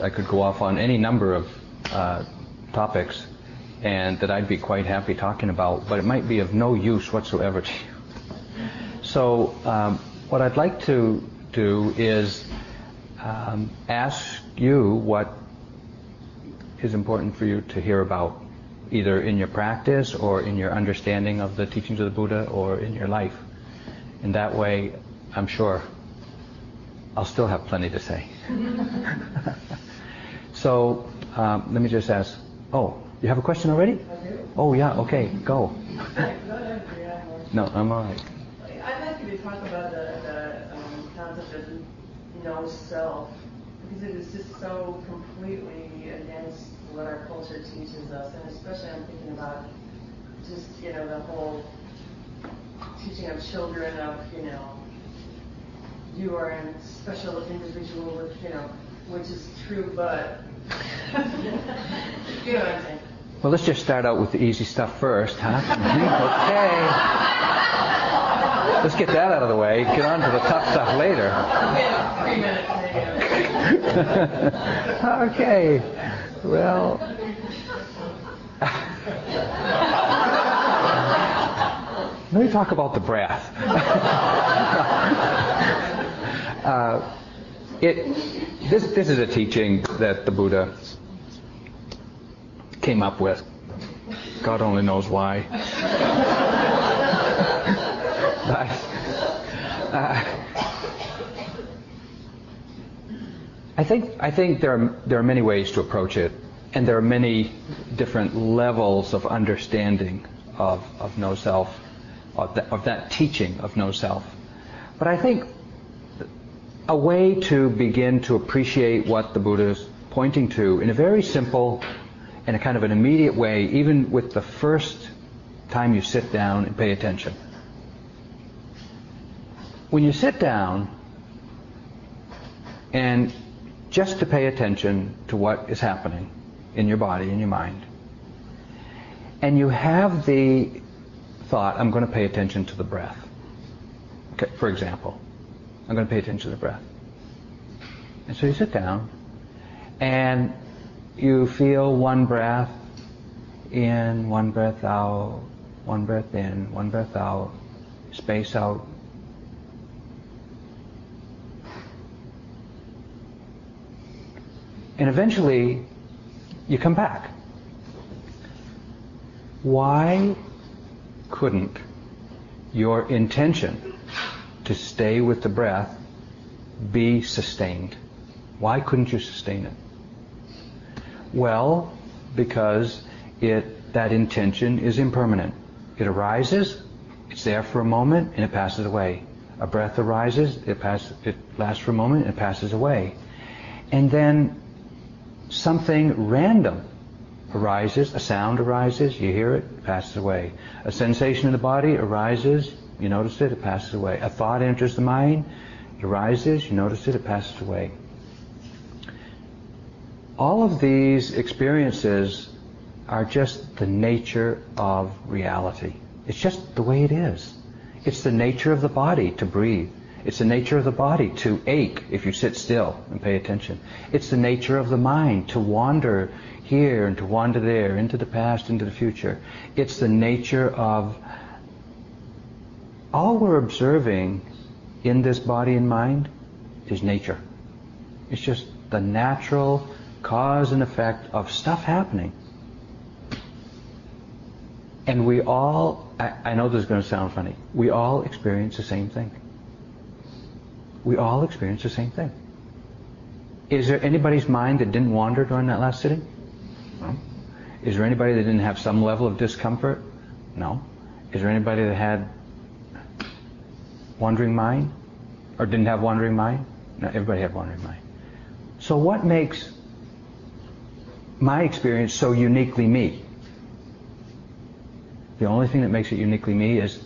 I could go off on any number of uh, topics, and that I'd be quite happy talking about, but it might be of no use whatsoever to you. So, um, what I'd like to do is um, ask you what is important for you to hear about, either in your practice or in your understanding of the teachings of the Buddha or in your life. In that way, I'm sure I'll still have plenty to say. so um, let me just ask. Oh, you have a question already? I do. Oh yeah. Okay, go. no, I'm all right. I'd like you to talk about the, the um, concept of no self, because it is just so completely against what our culture teaches us, and especially I'm thinking about just you know the whole teaching of children of you know you are a special individual with you know which is true, but you know what I'm saying. Well, let's just start out with the easy stuff first, huh? okay. Let's get that out of the way. Get on to the tough stuff later. Three minutes, maybe. okay. Well. Let me talk about the breath. uh, it, this, this is a teaching that the Buddha came up with. God only knows why. but, uh, I think I think there are there are many ways to approach it, and there are many different levels of understanding of, of no self, of that, of that teaching of no self. But I think a way to begin to appreciate what the Buddha is pointing to in a very simple and a kind of an immediate way, even with the first time you sit down and pay attention. When you sit down and just to pay attention to what is happening in your body, in your mind, and you have the thought, I'm going to pay attention to the breath. Okay, for example, I'm going to pay attention to the breath. And so you sit down and you feel one breath in, one breath out, one breath in, one breath out, space out. And eventually, you come back. Why couldn't your intention to stay with the breath be sustained? Why couldn't you sustain it? Well, because it that intention is impermanent. It arises, it's there for a moment, and it passes away. A breath arises, it passes, it lasts for a moment, and it passes away. And then something random arises, a sound arises, you hear it, it passes away. A sensation in the body arises, you notice it, it passes away. A thought enters the mind, it arises, you notice it, it passes away. All of these experiences are just the nature of reality. It's just the way it is. It's the nature of the body to breathe. It's the nature of the body to ache if you sit still and pay attention. It's the nature of the mind to wander here and to wander there, into the past, into the future. It's the nature of all we're observing in this body and mind is nature. It's just the natural cause and effect of stuff happening. And we all, I, I know this is going to sound funny, we all experience the same thing. We all experience the same thing. Is there anybody's mind that didn't wander during that last sitting? No. Is there anybody that didn't have some level of discomfort? No. Is there anybody that had wandering mind? Or didn't have wandering mind? No, everybody had wandering mind. So what makes my experience so uniquely me? The only thing that makes it uniquely me is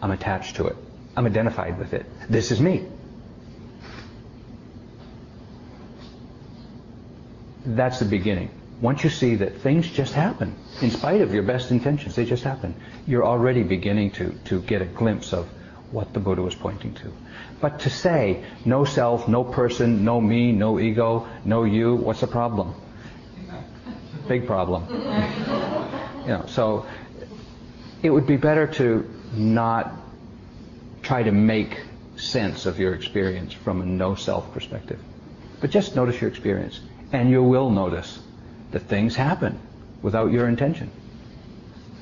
I'm attached to it. I'm identified with it. This is me. That's the beginning. Once you see that things just happen, in spite of your best intentions, they just happen, you're already beginning to, to get a glimpse of what the Buddha was pointing to. But to say, no self, no person, no me, no ego, no you, what's the problem? Big problem. you know, so it would be better to not try to make sense of your experience from a no self perspective. But just notice your experience. And you will notice that things happen without your intention.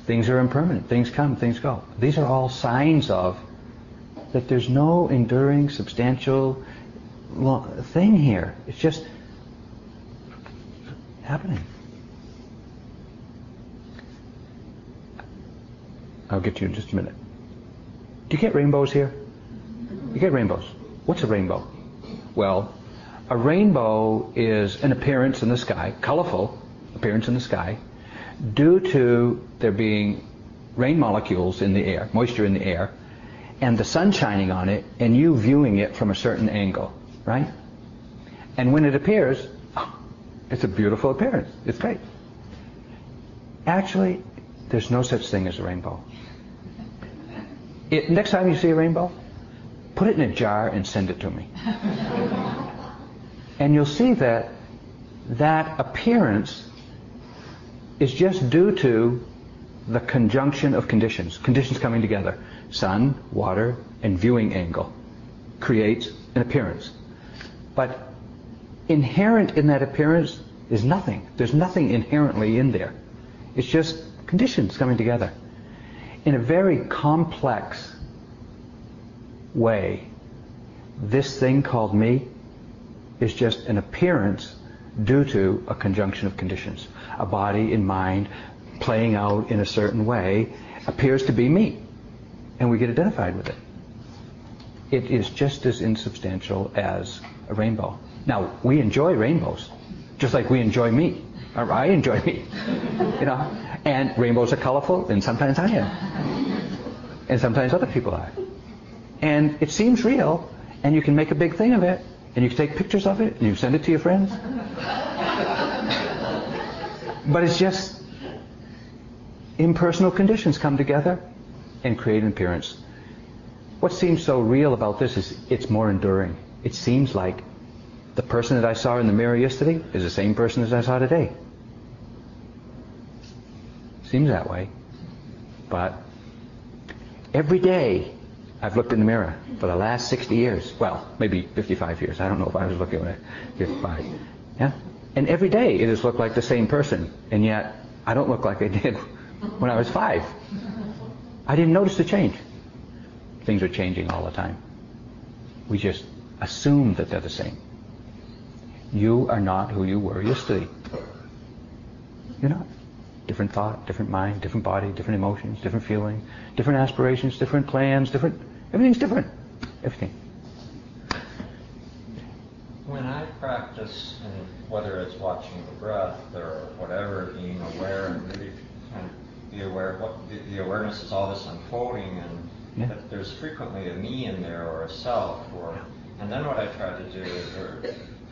Things are impermanent. Things come, things go. These are all signs of that there's no enduring, substantial thing here. It's just happening. I'll get you in just a minute. Do you get rainbows here? You get rainbows. What's a rainbow? Well, a rainbow is an appearance in the sky, colorful appearance in the sky, due to there being rain molecules in the air, moisture in the air, and the sun shining on it, and you viewing it from a certain angle, right? And when it appears, oh, it's a beautiful appearance. It's great. Actually, there's no such thing as a rainbow. It, next time you see a rainbow, put it in a jar and send it to me. and you'll see that that appearance is just due to the conjunction of conditions, conditions coming together. Sun, water, and viewing angle creates an appearance. But inherent in that appearance is nothing. There's nothing inherently in there. It's just conditions coming together. In a very complex way, this thing called me is just an appearance due to a conjunction of conditions. A body and mind playing out in a certain way appears to be me. And we get identified with it. It is just as insubstantial as a rainbow. Now, we enjoy rainbows, just like we enjoy me. Or I enjoy me. You know? And rainbows are colorful, and sometimes I am. And sometimes other people are. And it seems real, and you can make a big thing of it, and you can take pictures of it, and you send it to your friends. But it's just impersonal conditions come together and create an appearance. What seems so real about this is it's more enduring. It seems like the person that I saw in the mirror yesterday is the same person as I saw today. Seems that way. But every day I've looked in the mirror for the last 60 years. Well, maybe 55 years. I don't know if I was looking at 55. Yeah? And every day it has looked like the same person. And yet I don't look like I did when I was five. I didn't notice the change. Things are changing all the time. We just assume that they're the same. You are not who you were yesterday. You're not. Different thought, different mind, different body, different emotions, different feeling, different aspirations, different plans, different. Everything's different. Everything. When I practice, whether it's watching the breath or whatever, being aware and really kind of be aware what the, the awareness is all this unfolding and yeah. that there's frequently a me in there or a self or and then what I try to do is or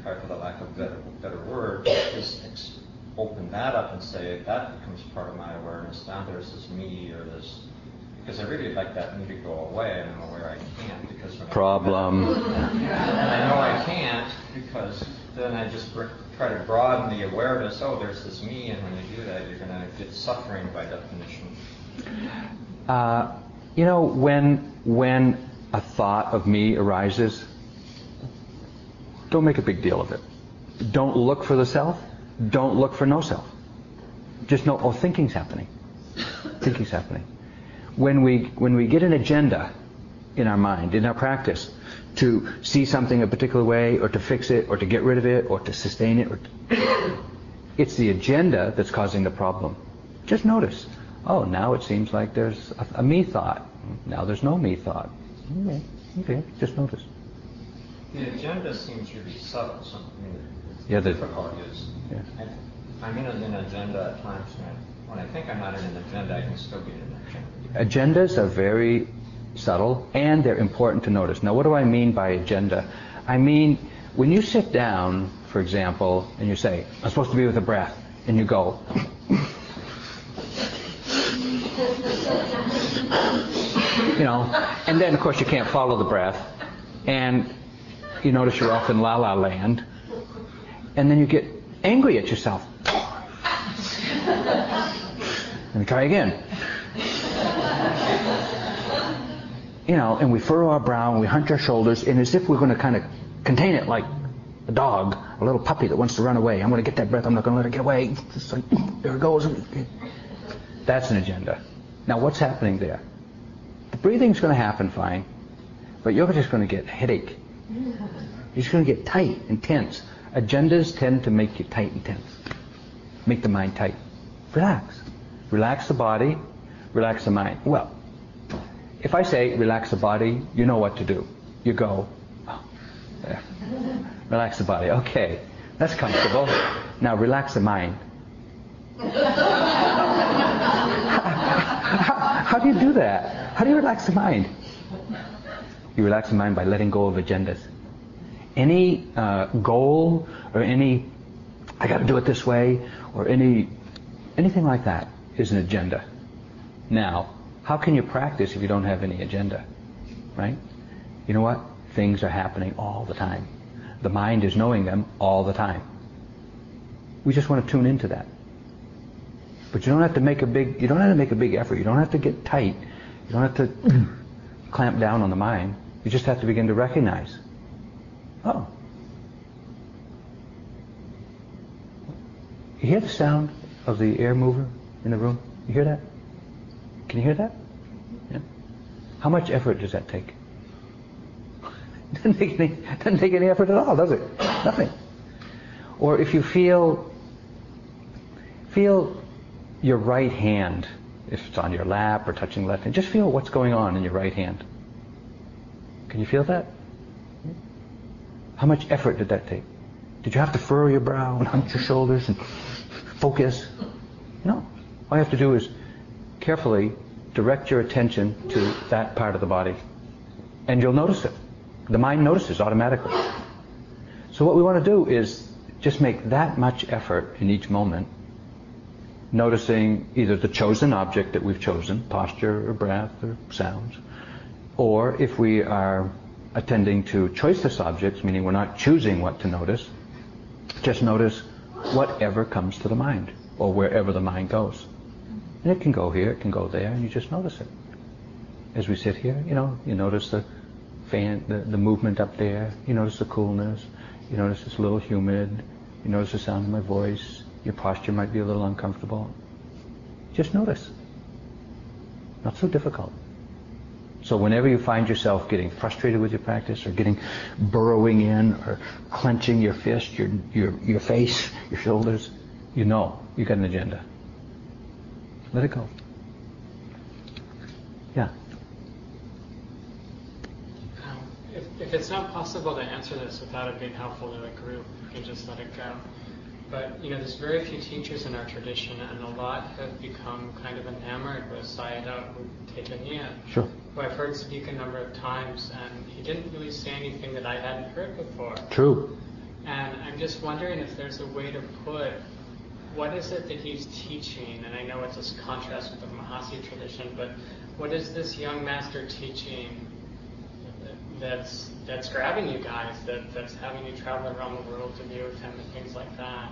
try for the lack of a better, better word is ex- open that up and say that becomes part of my awareness. Now there's this me or this because I really like that me to go away, and I'm aware I can't because problem. and I know I can't because then I just try to broaden the awareness. Oh, there's this me, and when you do that, you're going to get suffering by definition. Uh, you know, when when a thought of me arises, don't make a big deal of it. Don't look for the self. Don't look for no self. Just know, oh, thinking's happening. thinking's happening. When we when we get an agenda in our mind, in our practice, to see something a particular way, or to fix it, or to get rid of it, or to sustain it, or to, it's the agenda that's causing the problem. Just notice. Oh, now it seems like there's a, a me thought. Now there's no me thought. Okay, okay, just notice. The agenda seems really subtle. So, I yeah, the difficult is. Yeah. I, I'm in an agenda at times. When I, when I think I'm not in an agenda, I can still be in an agenda. Agendas are very subtle and they're important to notice. Now, what do I mean by agenda? I mean when you sit down, for example, and you say, "I'm supposed to be with the breath," and you go. you you know, and then of course you can't follow the breath, and you notice you're off in la la land, and then you get angry at yourself. and try again. You know, and we furrow our brow and we hunch our shoulders, and as if we're going to kind of contain it like a dog, a little puppy that wants to run away. I'm going to get that breath. I'm not going to let it get away. It's like, there it goes. That's an agenda. Now, what's happening there? The breathing's going to happen fine, but you're just going to get a headache. You're just going to get tight and tense. Agendas tend to make you tight and tense. Make the mind tight. Relax. Relax the body. Relax the mind. Well, if I say relax the body, you know what to do. You go, oh. Relax the body. Okay, that's comfortable. Now relax the mind. how, how do you do that? How do you relax the mind? You relax the mind by letting go of agendas. Any uh, goal or any, I got to do it this way, or any, anything like that is an agenda. Now, how can you practice if you don't have any agenda? Right? You know what? Things are happening all the time. The mind is knowing them all the time. We just want to tune into that. But you don't have to make a big you don't have to make a big effort. You don't have to get tight. You don't have to clamp down on the mind. You just have to begin to recognize. Oh. You hear the sound of the air mover in the room? You hear that? Can you hear that? Yeah. How much effort does that take? doesn't take any doesn't take any effort at all, does it? Nothing. Or if you feel feel your right hand, if it's on your lap or touching left hand, just feel what's going on in your right hand. Can you feel that? How much effort did that take? Did you have to furrow your brow and hunch your shoulders and focus? No. All you have to do is carefully direct your attention to that part of the body. And you'll notice it. The mind notices automatically. So what we want to do is just make that much effort in each moment, noticing either the chosen object that we've chosen, posture or breath or sounds, or if we are attending to choiceless objects, meaning we're not choosing what to notice, just notice whatever comes to the mind or wherever the mind goes. And it can go here, it can go there, and you just notice it. As we sit here, you know, you notice the fan, the, the movement up there. You notice the coolness. You notice it's a little humid. You notice the sound of my voice. Your posture might be a little uncomfortable. Just notice. Not so difficult. So whenever you find yourself getting frustrated with your practice or getting burrowing in or clenching your fist, your, your, your face, your shoulders, you know you got an agenda. Let it go. Yeah. Um, if it's not possible to answer this without it being helpful to a group, you can just let it go. But you know, there's very few teachers in our tradition, and a lot have become kind of enamored with Sayadaw Tejaniya, sure. who I've heard speak a number of times, and he didn't really say anything that I hadn't heard before. True. And I'm just wondering if there's a way to put what is it that he's teaching, and I know it's a contrast with the Mahasi tradition, but what is this young master teaching that's that's grabbing you guys, that, that's having you travel around the world to be with him and things like that?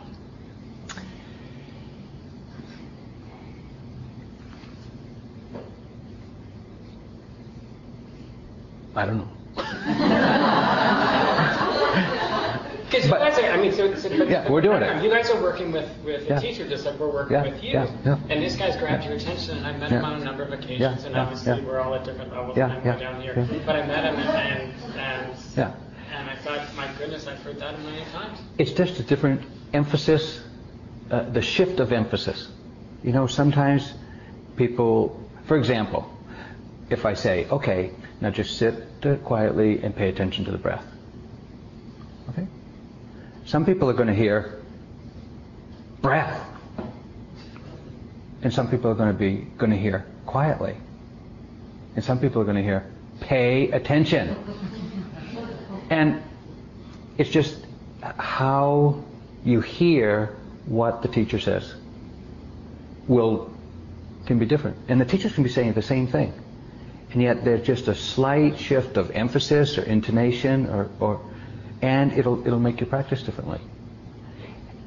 I don't know. Because you guys are, I mean, so, so yeah, we're doing it. You guys are working with, with yeah. a teacher just like we're working yeah, with you. Yeah, yeah. And this guy's grabbed your attention, and I met him on a number of occasions, and obviously we're all at different levels, yeah, and yeah, I'm down here. But I met him, and, and, yeah. and I thought, my goodness, I've heard that a million times. It's just a different emphasis, uh, the shift of emphasis. You know, sometimes people, for example, if I say, okay, now just sit quietly and pay attention to the breath. Some people are going to hear breath. And some people are going to be going to hear quietly. And some people are going to hear pay attention. And it's just how you hear what the teacher says will can be different. And the teachers can be saying the same thing. and yet there's just a slight shift of emphasis or intonation, or, or and it'll it'll make you practice differently.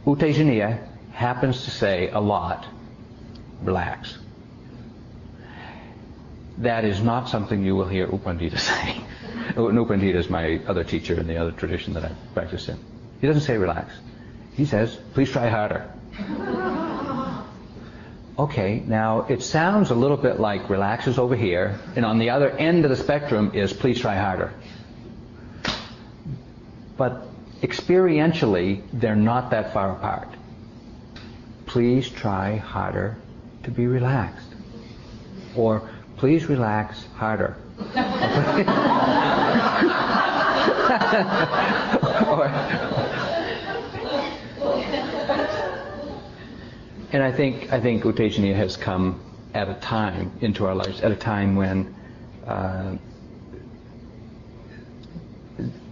U Tejaniya happens to say a lot, relax. That is not something you will hear Upandita Pandita say. U Pandita is my other teacher in the other tradition that I practice in. He doesn't say relax. He says, please try harder. Okay, now it sounds a little bit like relax is over here, and on the other end of the spectrum is please try harder. But experientially, they're not that far apart. Please try harder to be relaxed. Or please relax harder. and I think I think U Tejaniya has come at a time into our lives, at a time when uh,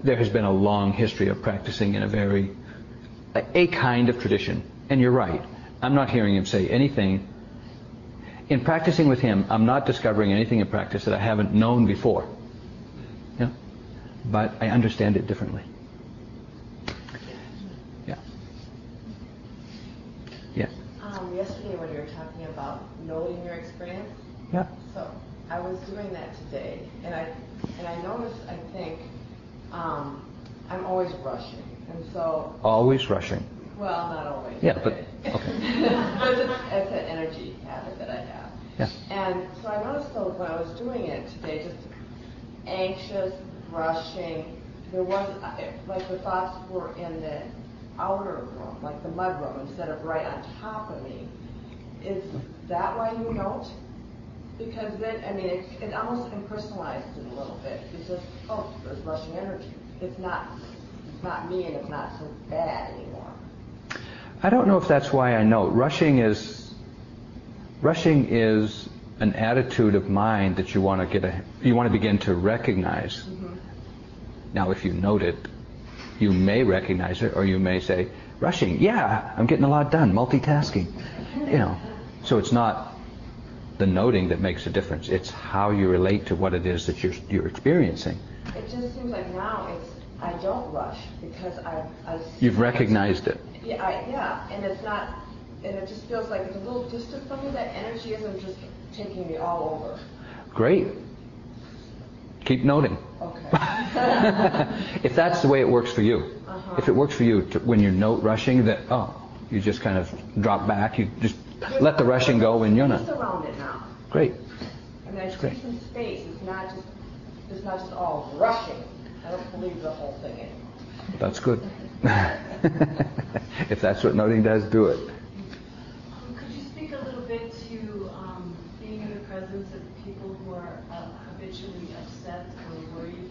there has been a long history of practicing in a very a kind of tradition. And you're right. I'm not hearing him say anything. In practicing with him, I'm not discovering anything in practice that I haven't known before. Yeah? But I understand it differently. Yeah. Yeah. Um, yesterday when you were talking about noting your experience, Yeah. so I was doing that today, and I and I noticed I think um, I'm always rushing, and so Always rushing. well not always. Yeah, but- okay. but it's, it's an energy habit that I have. Yeah. And so I noticed though when I was doing it today, just anxious, rushing. There was like the thoughts were in the outer room, like the mud room, instead of right on top of me. Is that why you note? Because then, I mean, it, it almost impersonalized it a little bit. It's just, oh, there's rushing energy. It's not, it's not me, and it's not so bad anymore. I don't know if that's why I know. Rushing is rushing is an attitude of mind that you want to get a you want to begin to recognize. Mm-hmm. Now, if you note it, you may recognize it, or you may say, "Rushing, yeah, I'm getting a lot done, multitasking." You know, so it's not the noting that makes a difference. It's how you relate to what it is that you're you're experiencing. It just seems like now it's, I don't rush because I, I. You've recognized it. Yeah, I, yeah, and it's not, and it just feels like it's a little distant from me. That energy isn't just taking me all over. Great. Keep noting. Okay. if that's the way it works for you, Uh-huh. if it works for you to, when you're note rushing, that oh, you just kind of drop back, you just let the rushing go, and you're not Just around it now. great. I mean, I great. some space. It's not just, it's not just all rushing. I don't believe the whole thing anymore. That's good. if that's what noting does, do it. Could you speak a little bit to um, being in the presence of people who are uh, habitually upset or worried?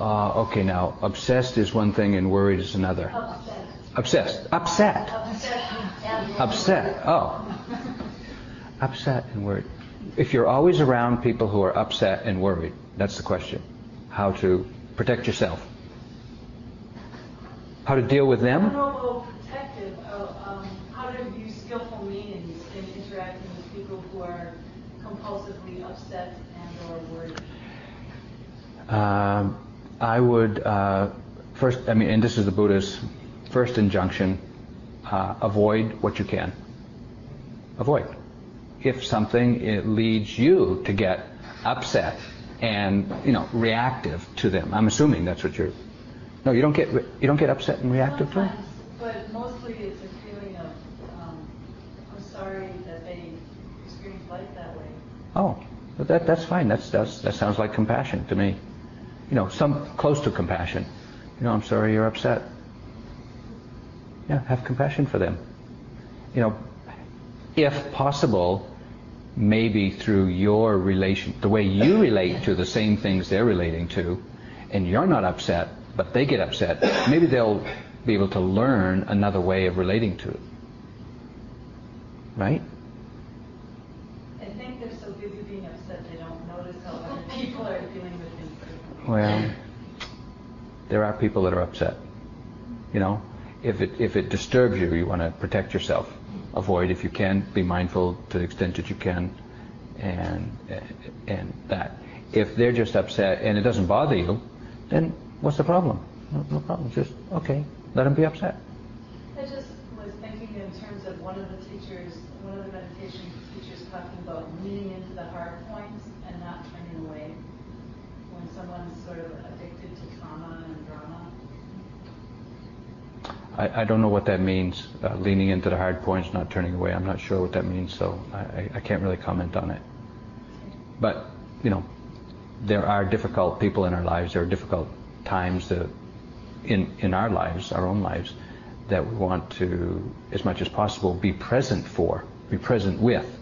Uh, okay, now obsessed is one thing and worried is another. Upset. Obsessed, upset, Upset. Oh, upset and worried. If you're always around people who are upset and worried, that's the question. How to protect yourself. How to deal with them? protective, um, how to use skillful means in interacting with people who are compulsively upset and or worried. Um, I would uh, first, I mean, and this is the Buddha's first injunction: uh, avoid what you can. Avoid. If something it leads you to get upset and you know reactive to them, I'm assuming that's what you're. No, you don't get you don't get upset and reactive to them. But mostly it's a feeling of, um, I'm sorry that they experience life that way. Oh, but that that's fine. That's, that's that sounds like compassion to me. You know, some close to compassion. You know, I'm sorry you're upset. Yeah, have compassion for them. You know, if possible, maybe through your relation, the way you relate to the same things they're relating to, and you're not upset, but they get upset, maybe they'll be able to learn another way of relating to it. Right? I think they're so busy being upset they don't notice how other people are dealing with things. Well, there are people that are upset. You know, if it if it disturbs you, you want to protect yourself. Avoid if you can. Be mindful to the extent that you can. and and that. If they're just upset and it doesn't bother you, then what's the problem? No, no problem. Just okay, let them be upset. I just was thinking in terms of one of the teachers, one of the meditation teachers talking about leaning into the hard points and not turning away when someone's sort of addicted to trauma and drama. I, I don't know what that means, uh, leaning into the hard points, not turning away. I'm not sure what that means, so I, I, can't really comment on it. But, you know, there are difficult people in our lives, there are difficult times that in, in our lives, our own lives, that we want to, as much as possible, be present for, be present with,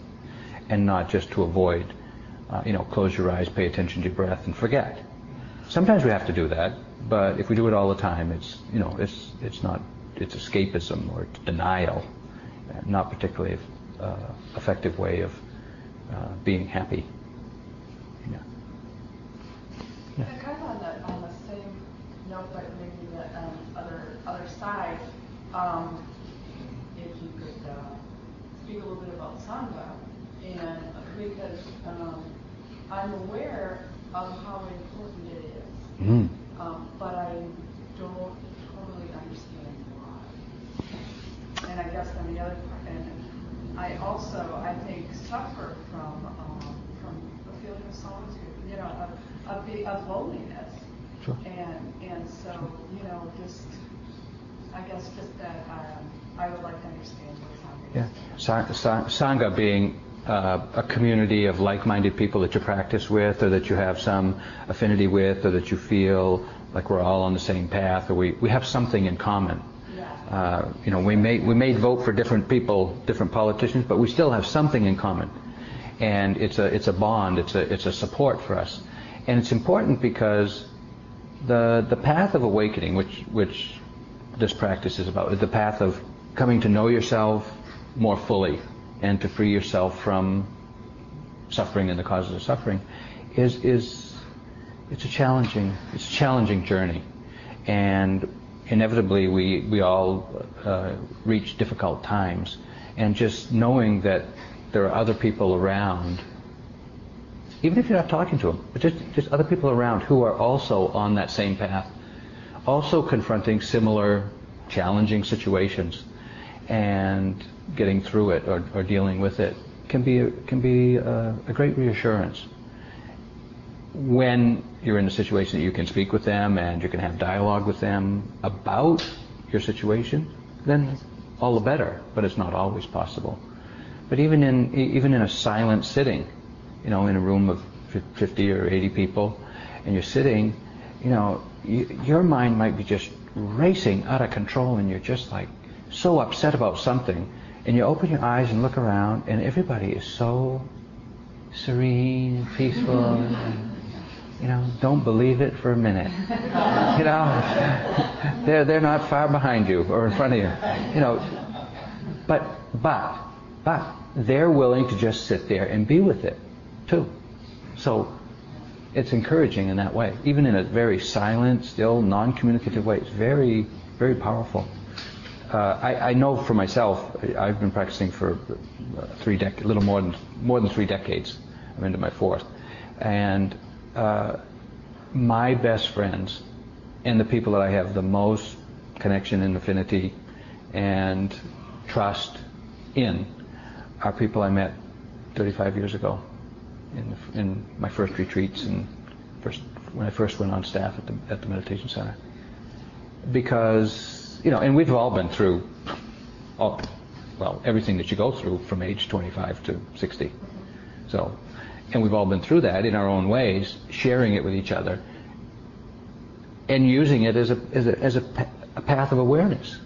and not just to avoid. Uh, you know, close your eyes, pay attention to your breath, and forget. Sometimes we have to do that, but if we do it all the time, it's you know, it's it's not it's escapism or it's denial, not particularly uh, effective way of uh, being happy. Yeah. Yeah. And kind of on the, on the same note, but maybe the um, other other side, um, if you could uh, speak a little bit about sangha, and because um, I'm aware of how important it is, Mm. um, but I don't totally understand And on the other part, and I also I think suffer from um, from a feeling of solitude, you know, of of, of loneliness. Sure. And and so you know just I guess just that um, I would like to understand what's happening. Yeah. Sa- sa- Sangha being uh, a community of like-minded people that you practice with, or that you have some affinity with, or that you feel like we're all on the same path, or we, we have something in common. Uh, you know, we may we may vote for different people, different politicians, but we still have something in common, and it's a it's a bond, it's a it's a support for us, and it's important because the the path of awakening, which which this practice is about, the path of coming to know yourself more fully and to free yourself from suffering and the causes of suffering, is is it's a challenging it's a challenging journey, and inevitably we we all uh, reach difficult times, and just knowing that there are other people around, even if you're not talking to them, but just just other people around who are also on that same path, also confronting similar challenging situations, and getting through it or, or dealing with it can be can be a, a great reassurance when you're in a situation that you can speak with them and you can have dialogue with them about your situation, then all the better. But it's not always possible. But even in even in a silent sitting, you know, in a room of 50 or 80 people, and you're sitting, you know, you, your mind might be just racing out of control, and you're just like so upset about something, and you open your eyes and look around, and everybody is so serene, peaceful. You know, don't believe it for a minute. You know, they're they're not far behind you or in front of you. You know, but but but they're willing to just sit there and be with it too. So it's encouraging in that way, even in a very silent, still non-communicative way. It's very very powerful. Uh, I, I know for myself. I've been practicing for three dec- a little more than more than three decades. I'm into my fourth, and uh, my best friends and the people that I have the most connection and affinity and trust in are people I met 35 years ago in, the, in my first retreats and first when I first went on staff at the, at the meditation center. Because you know, and we've all been through, all, well, everything that you go through from age 25 to 60. So and we've all been through that in our own ways, sharing it with each other, and using it as a as a, as a, a path of awareness.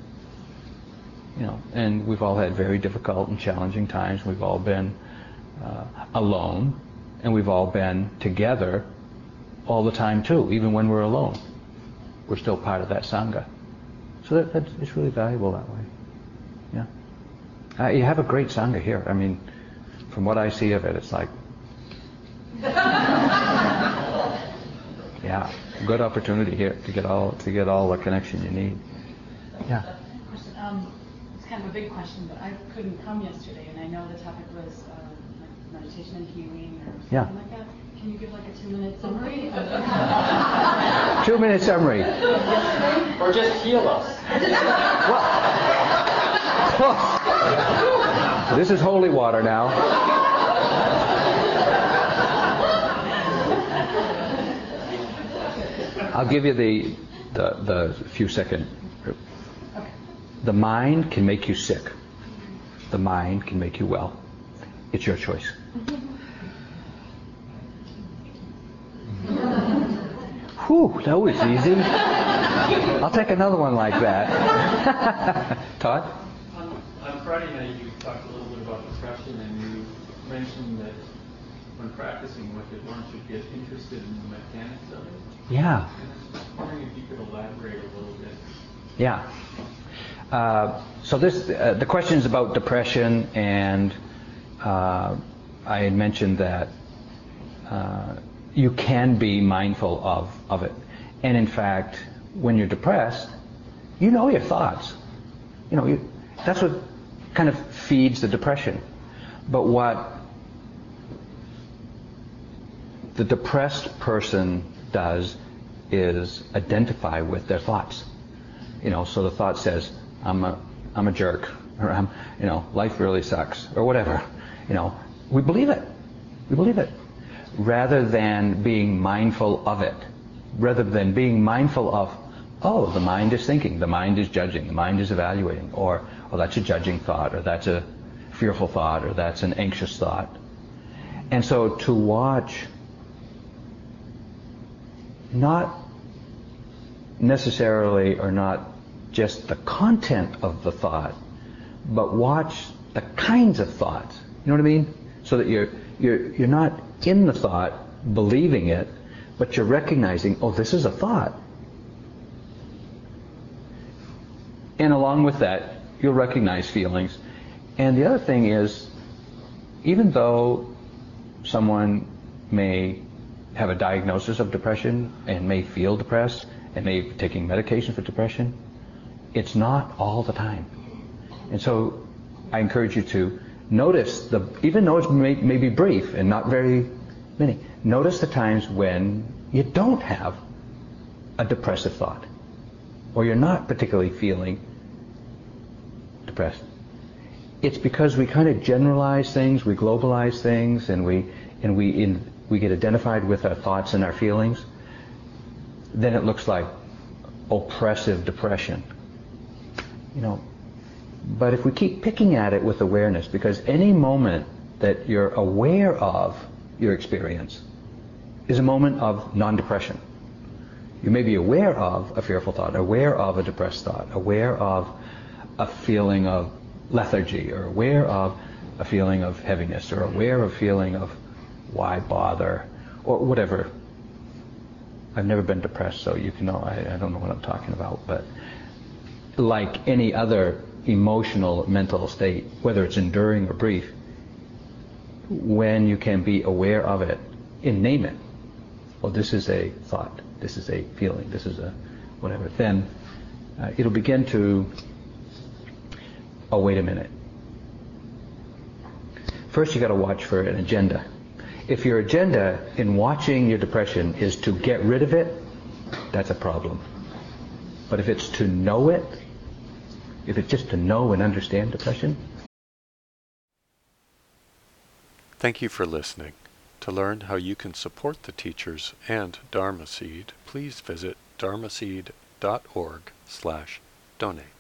You know, and we've all had very difficult and challenging times. We've all been uh, alone, and we've all been together all the time too. Even when we're alone, we're still part of that sangha. So that, it's really valuable that way. Yeah. Uh, you have a great sangha here. I mean, from what I see of it, it's like yeah, good opportunity here to get all to get all the connection you need. Yeah. Question. Um, it's kind of a big question, but I couldn't come yesterday, and I know the topic was uh, meditation and healing or Yeah. something like that. Can you give like a two-minute summary? Two minute summary. Or just heal us. This is holy water now. I'll give you the, the, the few second. The mind can make you sick. The mind can make you well. It's your choice. Whew, that was easy. I'll take another one like that. Todd? On, on Friday night, you talked a little bit about depression, and you mentioned that when practicing with it, one should get interested in the mechanics of it. Yeah. I was just wondering if you could elaborate a little bit. Yeah. Uh, so this, uh, the question is about depression, and uh, I had mentioned that uh, you can be mindful of, of it. And in fact, when you're depressed, you know your thoughts. You know, you, that's what kind of feeds the depression. But what the depressed person does is identify with their thoughts. You know, so the thought says, I'm a, I'm a jerk, or I'm, you know, life really sucks, or whatever. You know, we believe it. We believe it. Rather than being mindful of it. Rather than being mindful of, oh, the mind is thinking, the mind is judging, the mind is evaluating, or, oh, that's a judging thought, or that's a fearful thought, or that's an anxious thought. And so to watch not necessarily or not just the content of the thought, but watch the kinds of thoughts. You know what I mean? So that you're you're you're not in the thought believing it, but you're recognizing, oh, this is a thought. And along with that, you'll recognize feelings. And the other thing is, even though someone may have a diagnosis of depression and may feel depressed and may be taking medication for depression, it's not all the time. And so I encourage you to notice the, even though it may, may be brief and not very many, notice the times when you don't have a depressive thought or you're not particularly feeling depressed. It's because we kind of generalize things, we globalize things, and we and we in, we get identified with our thoughts and our feelings. Then it looks like oppressive depression. You know, but if we keep picking at it with awareness, because any moment that you're aware of your experience is a moment of non-depression. You may be aware of a fearful thought, aware of a depressed thought, aware of a feeling of lethargy, or aware of a feeling of heaviness, or aware of feeling of why bother, or whatever. I've never been depressed, so you can know I, I don't know what I'm talking about. But like any other emotional mental state, whether it's enduring or brief, when you can be aware of it and name it. Well, this is a thought. This is a feeling. This is a whatever. Then uh, it'll begin to. Oh, wait a minute. First, you got to watch for an agenda. If your agenda in watching your depression is to get rid of it, that's a problem. But if it's to know it, if it's just to know and understand depression, Thank you for listening. To learn how you can support the teachers and Dharma Seed, please visit dharma dharmaseed.org slash donate.